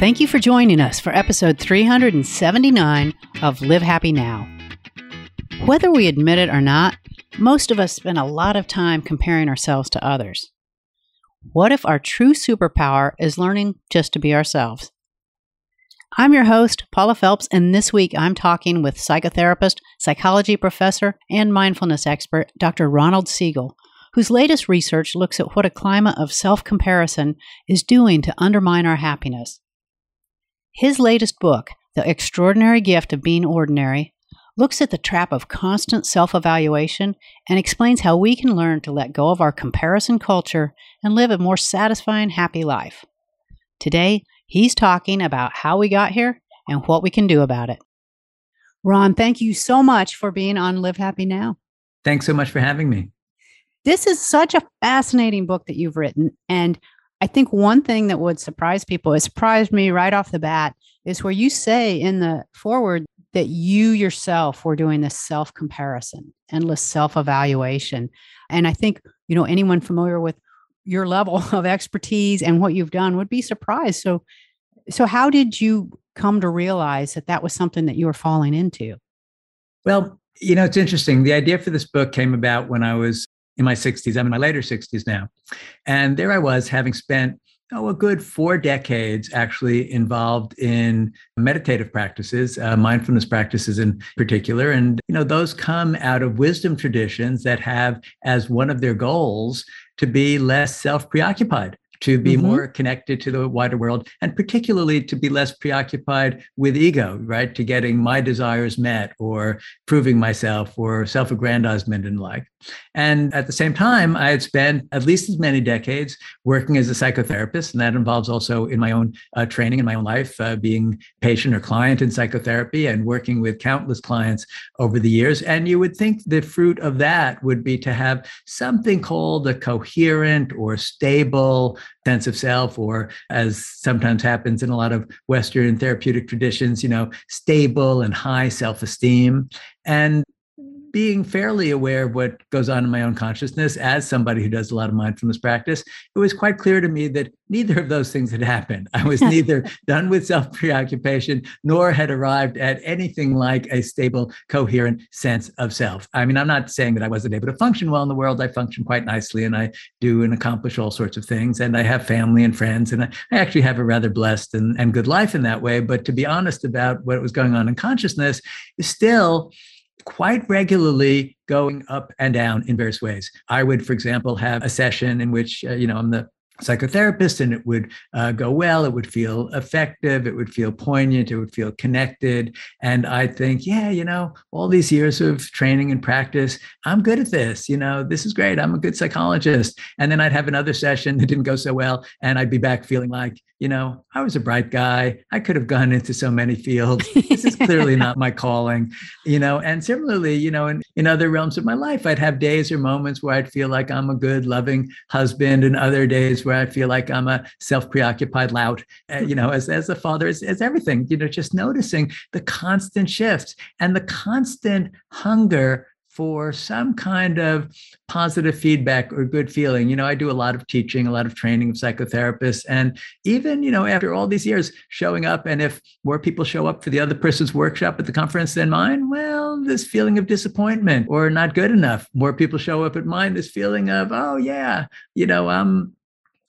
Thank you for joining us for episode 379 of Live Happy Now. Whether we admit it or not, most of us spend a lot of time comparing ourselves to others. What if our true superpower is learning just to be ourselves? I'm your host, Paula Felps, and this week I'm talking with psychotherapist, psychology professor, and mindfulness expert, Dr. Ronald Siegel, whose latest research looks at what a climate of self comparison is doing to undermine our happiness. His latest book, The Extraordinary Gift of Being Ordinary, looks at the trap of constant self evaluation and explains how we can learn to let go of our comparison culture and live a more satisfying, happy life. Today, he's talking about how we got here and what we can do about it. Ron, thank you so much for being on Live Happy Now. Thanks so much for having me. This is such a fascinating book that you've written. And I think one thing that would surprise people, it surprised me right off the bat, is where you say in the foreword that you yourself were doing this self comparison, endless self evaluation. And I think, you know, anyone familiar with your level of expertise and what you've done would be surprised. So, so how did you come to realize that that was something that you were falling into? Well, you know, it's interesting. The idea for this book came about when I was in my 60s. I'm in my later 60s now. And there I was, having spent oh, a good four decades actually involved in meditative practices, uh, mindfulness practices in particular. And, you know, those come out of wisdom traditions that have as one of their goals to be less self preoccupied to be mm-hmm. more connected to the wider world and particularly to be less preoccupied with ego right? To getting my desires met or proving myself or self-aggrandizement and like. And at the same time i had spent at least as many decades working as a psychotherapist and that involves also in my own uh, training in my own life uh, being patient or client in psychotherapy and working with countless clients over the years. And you would think the fruit of that would be to have something called a coherent or stable sense of self, or as sometimes happens in a lot of Western therapeutic traditions, you know, stable and high self esteem. And being fairly aware of what goes on in my own consciousness as somebody who does a lot of mindfulness practice, it was quite clear to me that neither of those things had happened. I was neither done with self preoccupation nor had arrived at anything like a stable, coherent sense of self. I mean, I'm not saying that I wasn't able to function well in the world. I function quite nicely and I do and accomplish all sorts of things. And I have family and friends. And I, I actually have a rather blessed and, and good life in that way. But to be honest about what was going on in consciousness, is still quite regularly going up and down in various ways. I would, for example, have a session in which, uh, you know, I'm the psychotherapist and it would uh, go well it would feel effective it would feel poignant it would feel connected. And i think yeah you know all these years of training and practice i'm good at this you know this is great i'm a good psychologist. And then i'd have another session that didn't go so well and i'd be back feeling like you know i was a bright guy i could have gone into so many fields this is clearly not my calling you know. And similarly you know in, in other realms of my life i'd have days or moments where i'd feel like i'm a good loving husband and other days where I feel like I'm a self-preoccupied lout, uh, you know, as, as a father, as, as everything, you know, just noticing the constant shifts and the constant hunger for some kind of positive feedback or good feeling. You know, I do a lot of teaching, a lot of training of psychotherapists. And even, you know, after all these years showing up, and if more people show up for the other person's workshop at the conference than mine, well, this feeling of disappointment or not good enough. More people show up at mine, this feeling of, oh, yeah, you know, I'm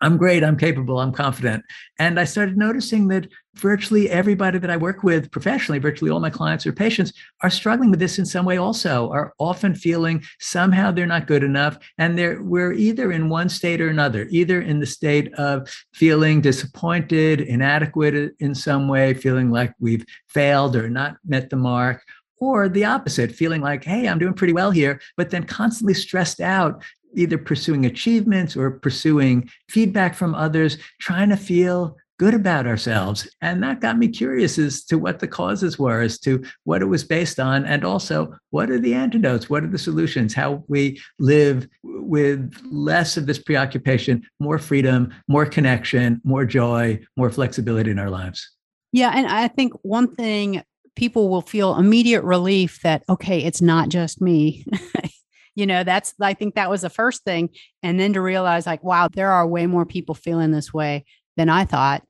I'm great, I'm capable, I'm confident. And I started noticing that virtually everybody that I work with professionally, virtually all my clients or patients, are struggling with this in some way also, are often feeling somehow they're not good enough. And they're we're either in one state or another, either in the state of feeling disappointed, inadequate in some way, feeling like we've failed or not met the mark, or the opposite, feeling like, hey, I'm doing pretty well here, but then constantly stressed out either pursuing achievements or pursuing feedback from others, trying to feel good about ourselves. And that got me curious as to what the causes were, as to what it was based on, and also what are the antidotes? What are the solutions? How we live with less of this preoccupation, more freedom, more connection, more joy, more flexibility in our lives. Yeah. And I think one thing people will feel immediate relief that, okay, it's not just me. you know that's i think that was the first thing and then to realize like wow there are way more people feeling this way than i thought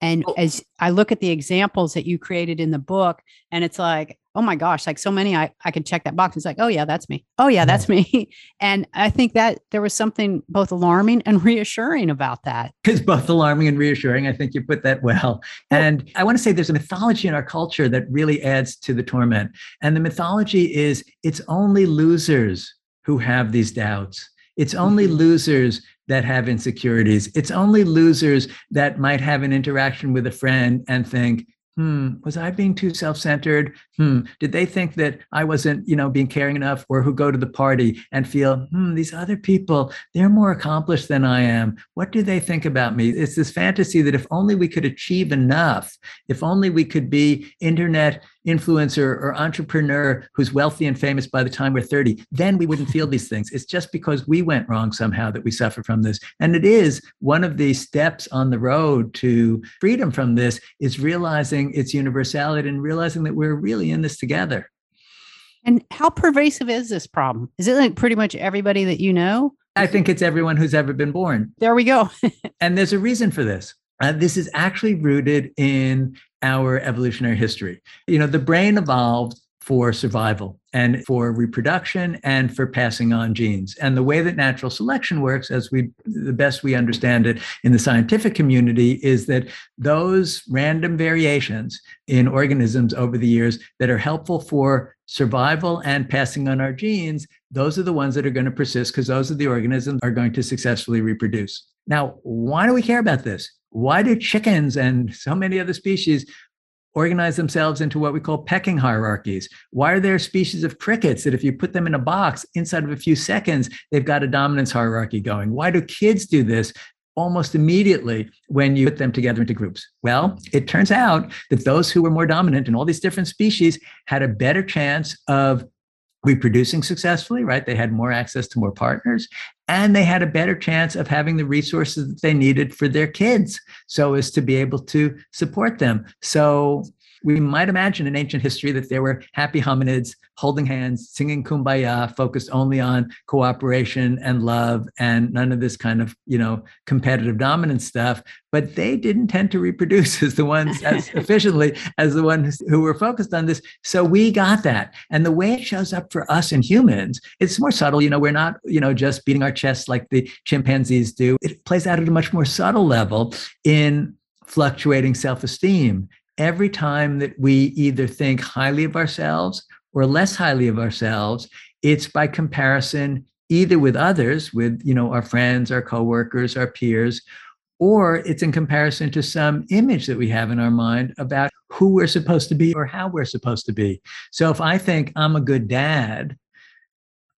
And oh. as I look at the examples that you created in the book, and it's like, oh my gosh, like so many, I, I can check that box. It's like, oh yeah, that's me. Oh yeah, that's me. And I think that there was something both alarming and reassuring about that. It's both alarming and reassuring. I think you put that well. Oh. And I want to say there's a mythology in our culture that really adds to the torment. And the mythology is it's only losers who have these doubts. It's only mm-hmm. losers that have insecurities. It's only losers that might have an interaction with a friend and think, hmm, was I being too self-centered? Hmm, did they think that I wasn't, you know, being caring enough or who go to the party and feel, hmm, these other people, they're more accomplished than I am. What do they think about me? It's this fantasy that if only we could achieve enough, if only we could be internet influencer or entrepreneur who's wealthy and famous by the time we're 30, then we wouldn't feel these things. It's just because we went wrong somehow that we suffer from this. And it is one of the steps on the road to freedom from this is realizing its universality and realizing that we're really in this together. And how pervasive is this problem? Is it like pretty much everybody that you know? I think it's everyone who's ever been born. There we go. and there's a reason for this. Uh, this is actually rooted in our evolutionary history. You know, the brain evolved for survival and for reproduction and for passing on genes. And the way that natural selection works, as we the best we understand it in the scientific community, is that those random variations in organisms over the years that are helpful for survival and passing on our genes, those are the ones that are going to persist because those are the organisms are going to successfully reproduce. Now, why do we care about this? Why do chickens and so many other species organize themselves into what we call pecking hierarchies? Why are there species of crickets that if you put them in a box inside of a few seconds, they've got a dominance hierarchy going? Why do kids do this? Almost immediately when you put them together into groups. Well, it turns out that those who were more dominant in all these different species had a better chance of reproducing successfully, right? They had more access to more partners and they had a better chance of having the resources that they needed for their kids so as to be able to support them. So we might imagine in ancient history that there were happy hominids holding hands, singing kumbaya, focused only on cooperation and love and none of this kind of, you know, competitive dominance stuff. But they didn't tend to reproduce as the ones as efficiently as the ones who were focused on this. So we got that. And the way it shows up for us in humans, it's more subtle. You know, we're not, you know, just beating our chests like the chimpanzees do. It plays out at a much more subtle level in fluctuating self-esteem every time that we either think highly of ourselves or less highly of ourselves, it's by comparison either with others, with you know our friends, our coworkers, our peers, or it's in comparison to some image that we have in our mind about who we're supposed to be or how we're supposed to be. So if I think I'm a good dad,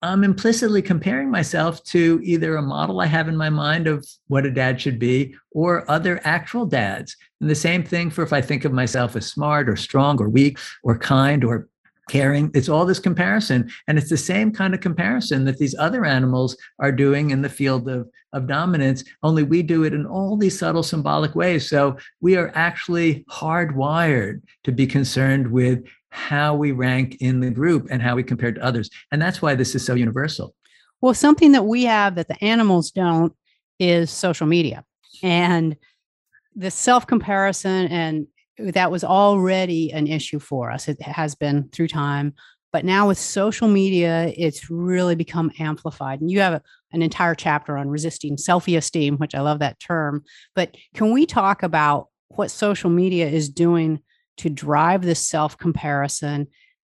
I'm implicitly comparing myself to either a model I have in my mind of what a dad should be or other actual dads. And the same thing for if I think of myself as smart or strong or weak or kind or caring. It's all this comparison. And it's the same kind of comparison that these other animals are doing in the field of, of dominance, only we do it in all these subtle symbolic ways. So we are actually hardwired to be concerned with how we rank in the group and how we compare to others. And that's why this is so universal. Well, something that we have that the animals don't is social media. And the self comparison, and that was already an issue for us. It has been through time. But now with social media, it's really become amplified. And you have a, an entire chapter on resisting selfie esteem, which I love that term. But can we talk about what social media is doing to drive this self comparison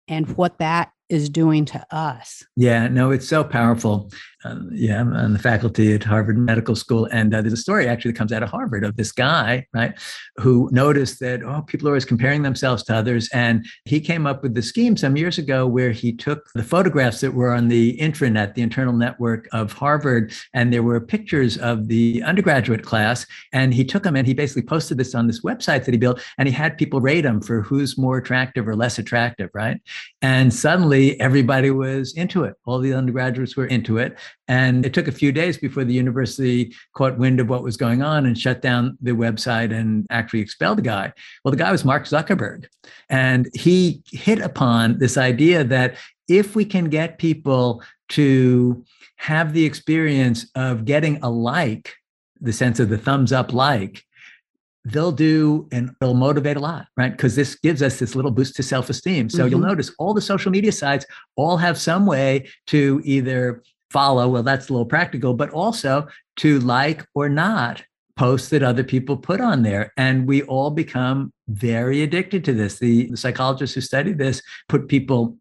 and what that is doing to us. Yeah, no, it's so powerful. Um, yeah, I'm on the faculty at Harvard Medical School, and uh, there's a story actually that comes out of Harvard of this guy, right, who noticed that oh, people are always comparing themselves to others, and he came up with the scheme some years ago where he took the photographs that were on the intranet, the internal network of Harvard, and there were pictures of the undergraduate class, and he took them and he basically posted this on this website that he built, and he had people rate them for who's more attractive or less attractive, right, and suddenly everybody was into it. All the undergraduates were into it. And it took a few days before the university caught wind of what was going on and shut down the website and actually expelled the guy. Well, the guy was Mark Zuckerberg. And he hit upon this idea that if we can get people to have the experience of getting a like, the sense of the thumbs up like, they'll do and it'll motivate a lot, right? Because this gives us this little boost to self esteem. So mm-hmm. you'll notice all the social media sites all have some way to either follow, well, that's a little practical, but also to like or not posts that other people put on there. And we all become very addicted to this. The, the psychologists who study this put people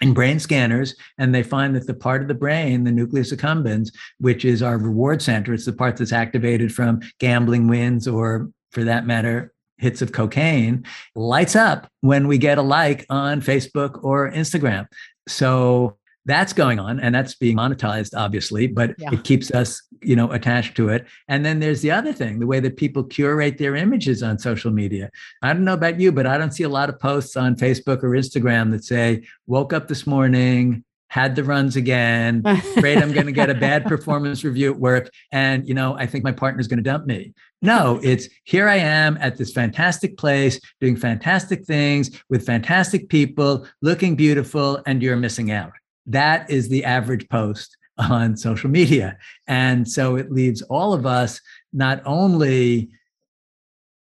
in brain scanners and they find that the part of the brain the nucleus accumbens which is our reward center it's the part that's activated from gambling wins or for that matter hits of cocaine lights up when we get a like on facebook or instagram so that's going on and that's being monetized obviously but yeah. it keeps us you know attached to it. And then there's the other thing the way that people curate their images on social media. I don't know about you but i don't see a lot of posts on facebook or instagram that say woke up this morning had the runs again afraid i'm going to get a bad performance review at work and you know i think my partner's going to dump me. No it's here i am at this fantastic place doing fantastic things with fantastic people looking beautiful and you're missing out that is the average post on social media. And so it leaves all of us not only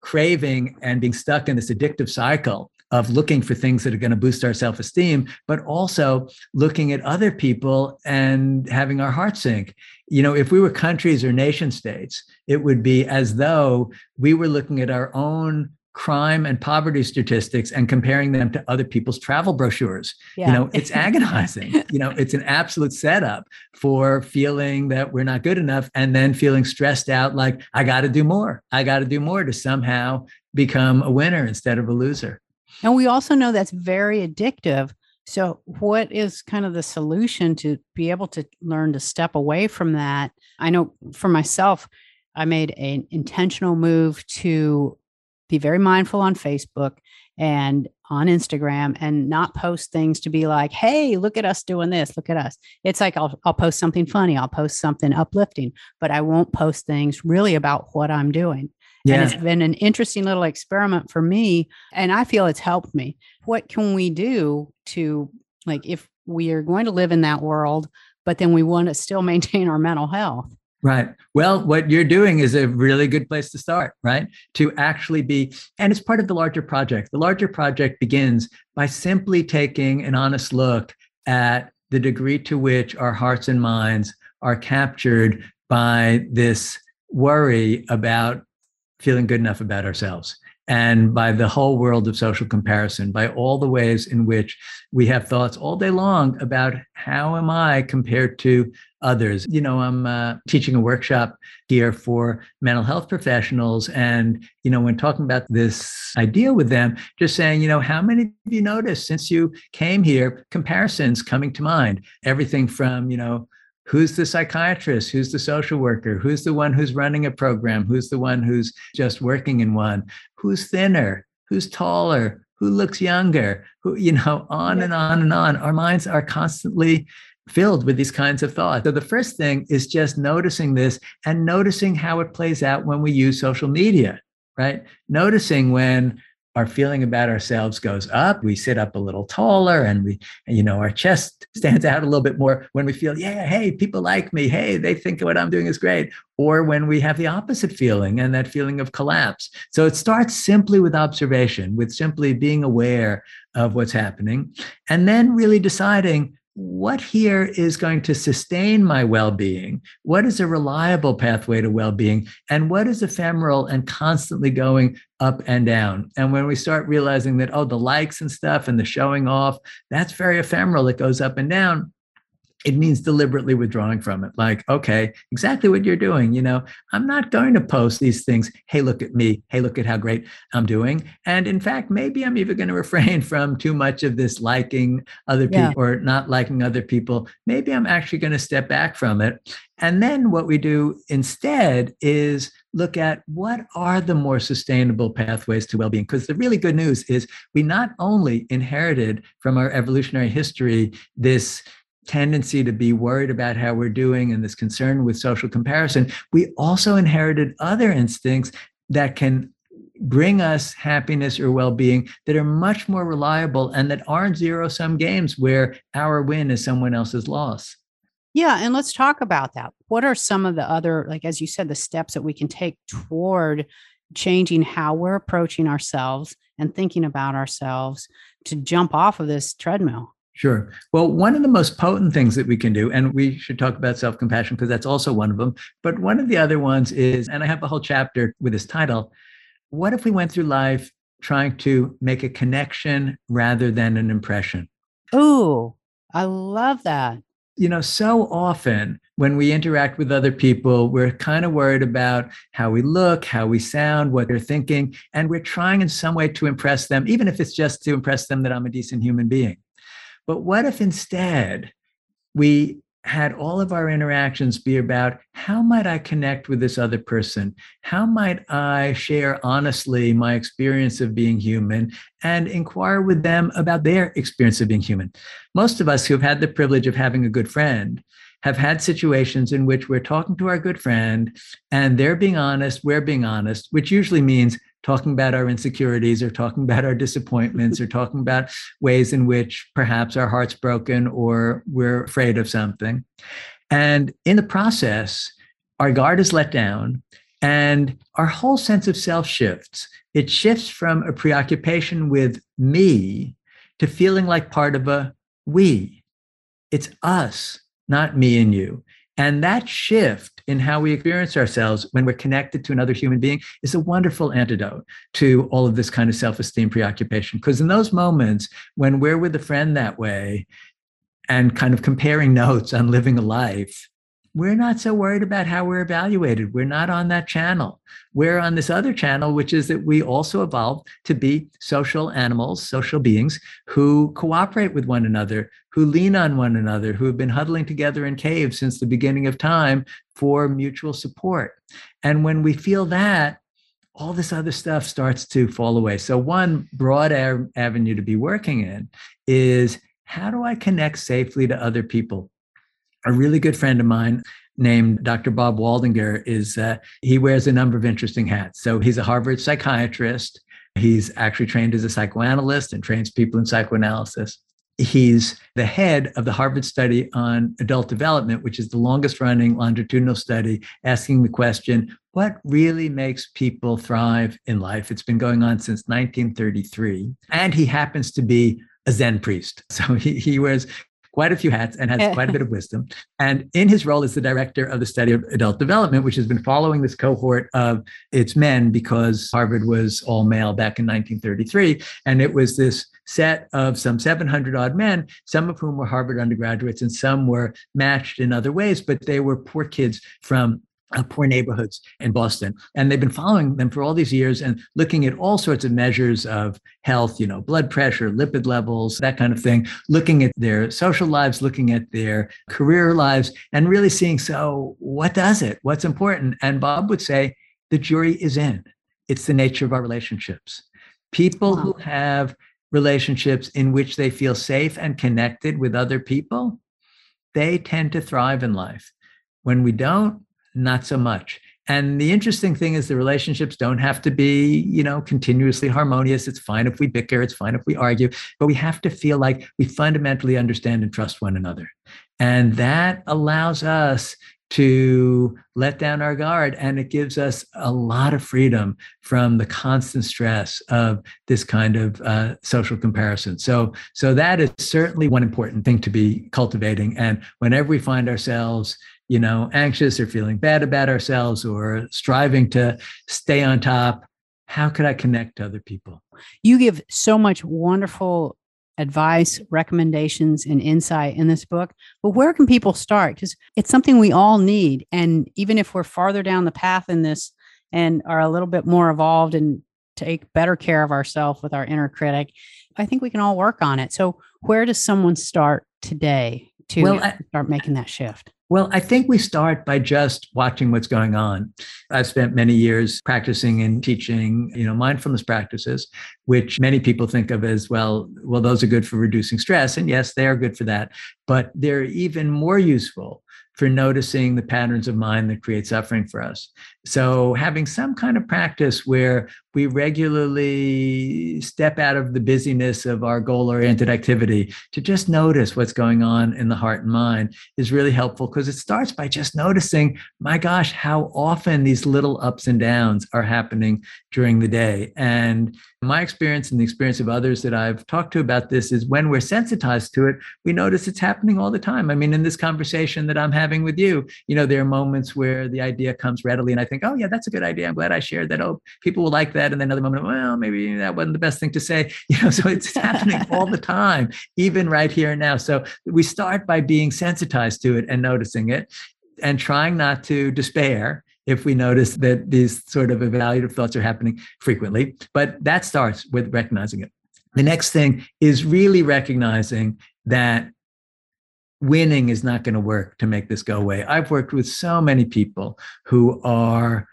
craving and being stuck in this addictive cycle of looking for things that are going to boost our self esteem, but also looking at other people and having our heart sink. You know, if we were countries or nation states, it would be as though we were looking at our own crime and poverty statistics and comparing them to other people's travel brochures. Yeah. You know, it's agonizing. you know, it's an absolute setup for feeling that we're not good enough and then feeling stressed out like I got to do more. I got to do more to somehow become a winner instead of a loser. And we also know that's very addictive. So, what is kind of the solution to be able to learn to step away from that? I know for myself, I made an intentional move to be very mindful on Facebook and on Instagram and not post things to be like, hey, look at us doing this, look at us. It's like I'll, I'll post something funny, I'll post something uplifting, but I won't post things really about what I'm doing. Yeah. And it's been an interesting little experiment for me. And I feel it's helped me. What can we do to, like, if we are going to live in that world, but then we want to still maintain our mental health? Right. Well, what you're doing is a really good place to start, right? To actually be, and it's part of the larger project. The larger project begins by simply taking an honest look at the degree to which our hearts and minds are captured by this worry about feeling good enough about ourselves and by the whole world of social comparison, by all the ways in which we have thoughts all day long about how am I compared to others. You know, I'm uh, teaching a workshop here for mental health professionals. And, you know, when talking about this idea with them, just saying, you know, how many of you noticed since you came here, comparisons coming to mind? Everything from, you know, who's the psychiatrist? Who's the social worker? Who's the one who's running a program? Who's the one who's just working in one? Who's thinner? Who's taller? Who looks younger? Who you know on and on and on. Our minds are constantly filled with these kinds of thoughts. So the first thing is just noticing this and noticing how it plays out when we use social media right? Noticing when our feeling about ourselves goes up we sit up a little taller and we you know our chest stands out a little bit more when we feel yeah hey people like me. Hey they think what i'm doing is great. Or when we have the opposite feeling and that feeling of collapse. So it starts simply with observation with simply being aware of what's happening and then really deciding what here is going to sustain my well being? What is a reliable pathway to well being? And what is ephemeral and constantly going up and down? And when we start realizing that, oh, the likes and stuff and the showing off, that's very ephemeral, it goes up and down it means deliberately withdrawing from it. Like okay exactly what you're doing you know? I'm not going to post these things. Hey look at me. Hey look at how great i'm doing. And in fact maybe i'm even going to refrain from too much of this liking other people yeah. or not liking other people. Maybe i'm actually going to step back from it. And then what we do instead is look at what are the more sustainable pathways to well-being. Because the really good news is we not only inherited from our evolutionary history this tendency to be worried about how we're doing and this concern with social comparison, we also inherited other instincts that can bring us happiness or well-being that are much more reliable and that aren't zero-sum games where our win is someone else's loss. Yeah, and let's talk about that. What are some of the other like as you said the steps that we can take toward changing how we're approaching ourselves and thinking about ourselves to jump off of this treadmill. Sure. Well, one of the most potent things that we can do, and we should talk about self compassion because that's also one of them. But one of the other ones is, and I have a whole chapter with this title What if we went through life trying to make a connection rather than an impression? Ooh, I love that. You know, so often when we interact with other people, we're kind of worried about how we look, how we sound, what they're thinking, and we're trying in some way to impress them, even if it's just to impress them that I'm a decent human being. But what if instead we had all of our interactions be about how might I connect with this other person? How might I share honestly my experience of being human and inquire with them about their experience of being human? Most of us who have had the privilege of having a good friend have had situations in which we're talking to our good friend and they're being honest, we're being honest, which usually means talking about our insecurities or talking about our disappointments or talking about ways in which perhaps our heart's broken or we're afraid of something. And in the process, our guard is let down and our whole sense of self shifts. It shifts from a preoccupation with me to feeling like part of a we. It's us, not me and you. And that shift in how we experience ourselves when we're connected to another human being is a wonderful antidote to all of this kind of self esteem preoccupation. Because in those moments when we're with a friend that way and kind of comparing notes on living a life, we're not so worried about how we're evaluated. We're not on that channel. We're on this other channel, which is that we also evolved to be social animals, social beings who cooperate with one another, who lean on one another, who have been huddling together in caves since the beginning of time for mutual support. And when we feel that, all this other stuff starts to fall away. So, one broad avenue to be working in is how do I connect safely to other people? A really good friend of mine named Dr. Bob Waldinger is uh, he wears a number of interesting hats. So he's a Harvard psychiatrist. He's actually trained as a psychoanalyst and trains people in psychoanalysis. He's the head of the Harvard study on adult development, which is the longest running longitudinal study asking the question what really makes people thrive in life? It's been going on since 1933. And he happens to be a Zen priest. So he, he wears quite a few hats and has quite a bit of wisdom. And in his role as the director of the study of adult development, which has been following this cohort of its men because Harvard was all male back in 1933. And it was this set of some 700 odd men, some of whom were Harvard undergraduates and some were matched in other ways, but they were poor kids from uh, poor neighborhoods in Boston. And they've been following them for all these years and looking at all sorts of measures of health, you know, blood pressure, lipid levels, that kind of thing, looking at their social lives, looking at their career lives, and really seeing so what does it? What's important? And Bob would say the jury is in. It's the nature of our relationships. People wow. who have relationships in which they feel safe and connected with other people, they tend to thrive in life. When we don't, not so much. And the interesting thing is the relationships don't have to be, you know, continuously harmonious. It's fine if we bicker, it's fine if we argue, but we have to feel like we fundamentally understand and trust one another. And that allows us to let down our guard and it gives us a lot of freedom from the constant stress of this kind of uh, social comparison so so that is certainly one important thing to be cultivating and whenever we find ourselves you know, anxious or feeling bad about ourselves or striving to stay on top, how could I connect to other people? You give so much wonderful advice, recommendations, and insight in this book. But where can people start? Because it's something we all need. And even if we're farther down the path in this and are a little bit more evolved and take better care of ourselves with our inner critic, I think we can all work on it. So, where does someone start today to well, I, start making that shift? Well, I think we start by just watching what's going on. I've spent many years practicing and teaching, you know, mindfulness practices, which many people think of as well, well, those are good for reducing stress. And yes, they are good for that. But they're even more useful for noticing the patterns of mind that create suffering for us. So, having some kind of practice where we regularly step out of the busyness of our goal oriented activity to just notice what's going on in the heart and mind is really helpful because it starts by just noticing, my gosh, how often these little ups and downs are happening during the day. And my experience and the experience of others that I've talked to about this is when we're sensitized to it, we notice it's happening all the time. I mean, in this conversation that I'm having with you, you know, there are moments where the idea comes readily and I think, oh, yeah, that's a good idea. I'm glad I shared that. Oh, people will like that that and then another moment well maybe that wasn't the best thing to say you know so it's happening all the time even right here and now so we start by being sensitized to it and noticing it and trying not to despair if we notice that these sort of evaluative thoughts are happening frequently but that starts with recognizing it the next thing is really recognizing that winning is not going to work to make this go away. I've worked with so many people who are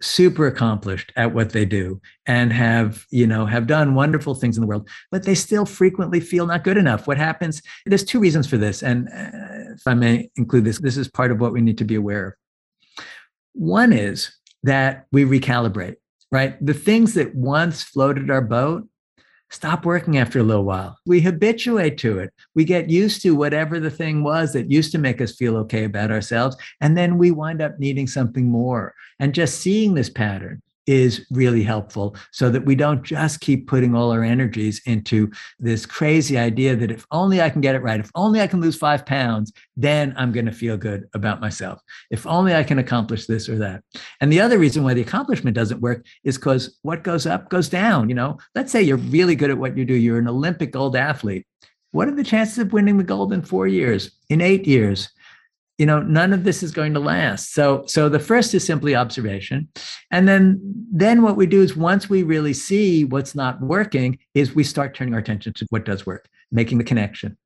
super accomplished at what they do and have you know have done wonderful things in the world but they still frequently feel not good enough. What happens there's two reasons for this and uh, if i may include this this is part of what we need to be aware of. One is that we recalibrate right? The things that once floated our boat stop working after a little while. We habituate to it. We get used to whatever the thing was that used to make us feel okay about ourselves. And then we wind up needing something more. And just seeing this pattern is really helpful so that we don't just keep putting all our energies into this crazy idea that if only I can get it right, if only I can lose five pounds, then I'm going to feel good about myself. If only I can accomplish this or that. And the other reason why the accomplishment doesn't work is because what goes up goes down. You know, let's say you're really good at what you do, you're an Olympic gold athlete. What are the chances of winning the gold in four years, in eight years? You know none of this is going to last. So so the first is simply observation. And then then what we do is once we really see what's not working is we start turning our attention to what does work making the connection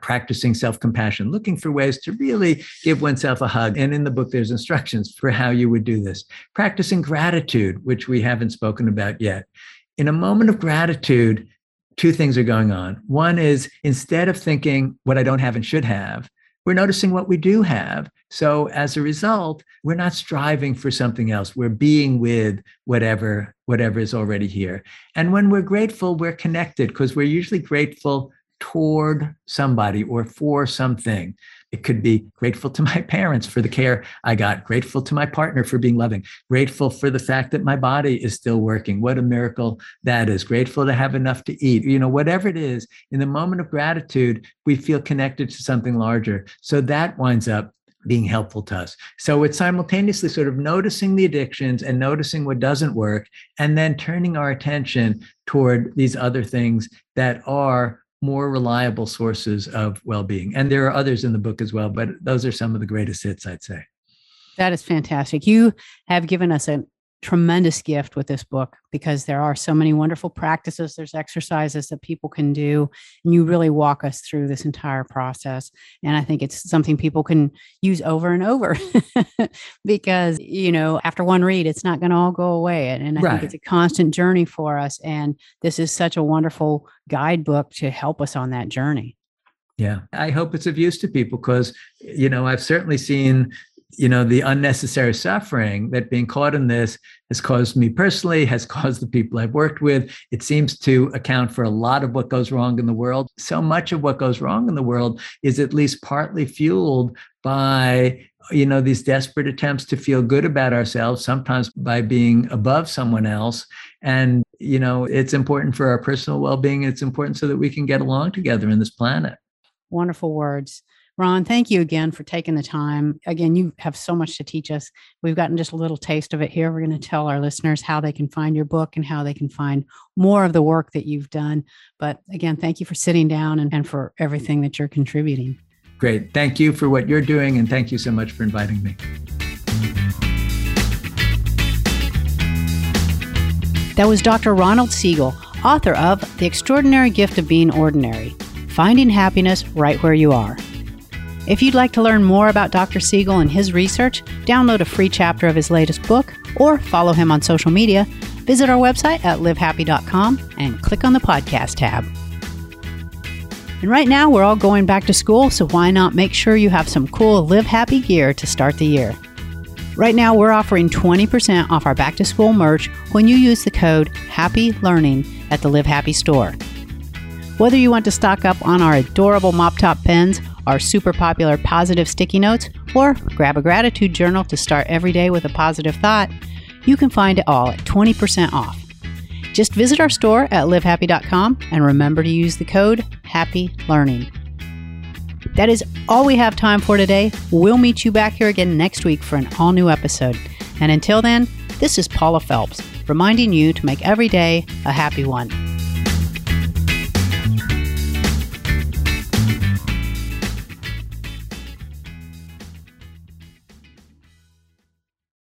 practicing self-compassion looking for ways to really give oneself a hug. And in the book there's instructions for how you would do this. Practicing gratitude which we haven't spoken about yet. In a moment of gratitude two things are going on. One is instead of thinking what i don't have and should have we're noticing what we do have. So as a result, we're not striving for something else. We're being with whatever whatever is already here. And when we're grateful, we're connected because we're usually grateful toward somebody or for something. It could be grateful to my parents for the care I got, grateful to my partner for being loving, grateful for the fact that my body is still working. What a miracle that is. Grateful to have enough to eat. You know, whatever it is, in the moment of gratitude, we feel connected to something larger. So that winds up being helpful to us. So it's simultaneously sort of noticing the addictions and noticing what doesn't work, and then turning our attention toward these other things that are more reliable sources of well-being. And there are others in the book as well but those are some of the greatest hits i'd say. That is fantastic. You have given us a tremendous gift with this book because there are so many wonderful practices there's exercises that people can do and you really walk us through this entire process. And i think it's something people can use over and over because you know after one read it's not going to all go away. And i right. think it's a constant journey for us and this is such a wonderful guidebook to help us on that journey. Yeah, I hope it's of use to people because, you know, I've certainly seen you know the unnecessary suffering that being caught in this has caused me personally has caused the people i've worked with. It seems to account for a lot of what goes wrong in the world. So much of what goes wrong in the world is at least partly fueled by you know these desperate attempts to feel good about ourselves sometimes by being above someone else. And you know it's important for our personal well-being. It's important so that we can get along together in this planet wonderful words Ron, thank you again for taking the time. Again, you have so much to teach us. We've gotten just a little taste of it here. We're going to tell our listeners how they can find your book and how they can find more of the work that you've done. But again, thank you for sitting down and, and for everything that you're contributing. Great. Thank you for what you're doing. And thank you so much for inviting me. That was Dr. Ronald Siegel, author of The Extraordinary Gift of Being Ordinary Finding Happiness Right Where You Are. If you'd like to learn more about Dr. Siegel and his research, download a free chapter of his latest book, or follow him on social media, visit our website at livehappy.com and click on the podcast tab. And right now, we're all going back to school, so why not make sure you have some cool Live Happy gear to start the year? Right now, we're offering 20% off our back to school merch when you use the code Happy Learning at the Live Happy store. Whether you want to stock up on our adorable mop top pens, our super popular positive sticky notes, or grab a gratitude journal to start every day with a positive thought, you can find it all at 20% off. Just visit our store at livehappy.com and remember to use the code Happy Learning. That is all we have time for today. We'll meet you back here again next week for an all new episode. And until then, this is Paula Felps reminding you to make every day a happy one.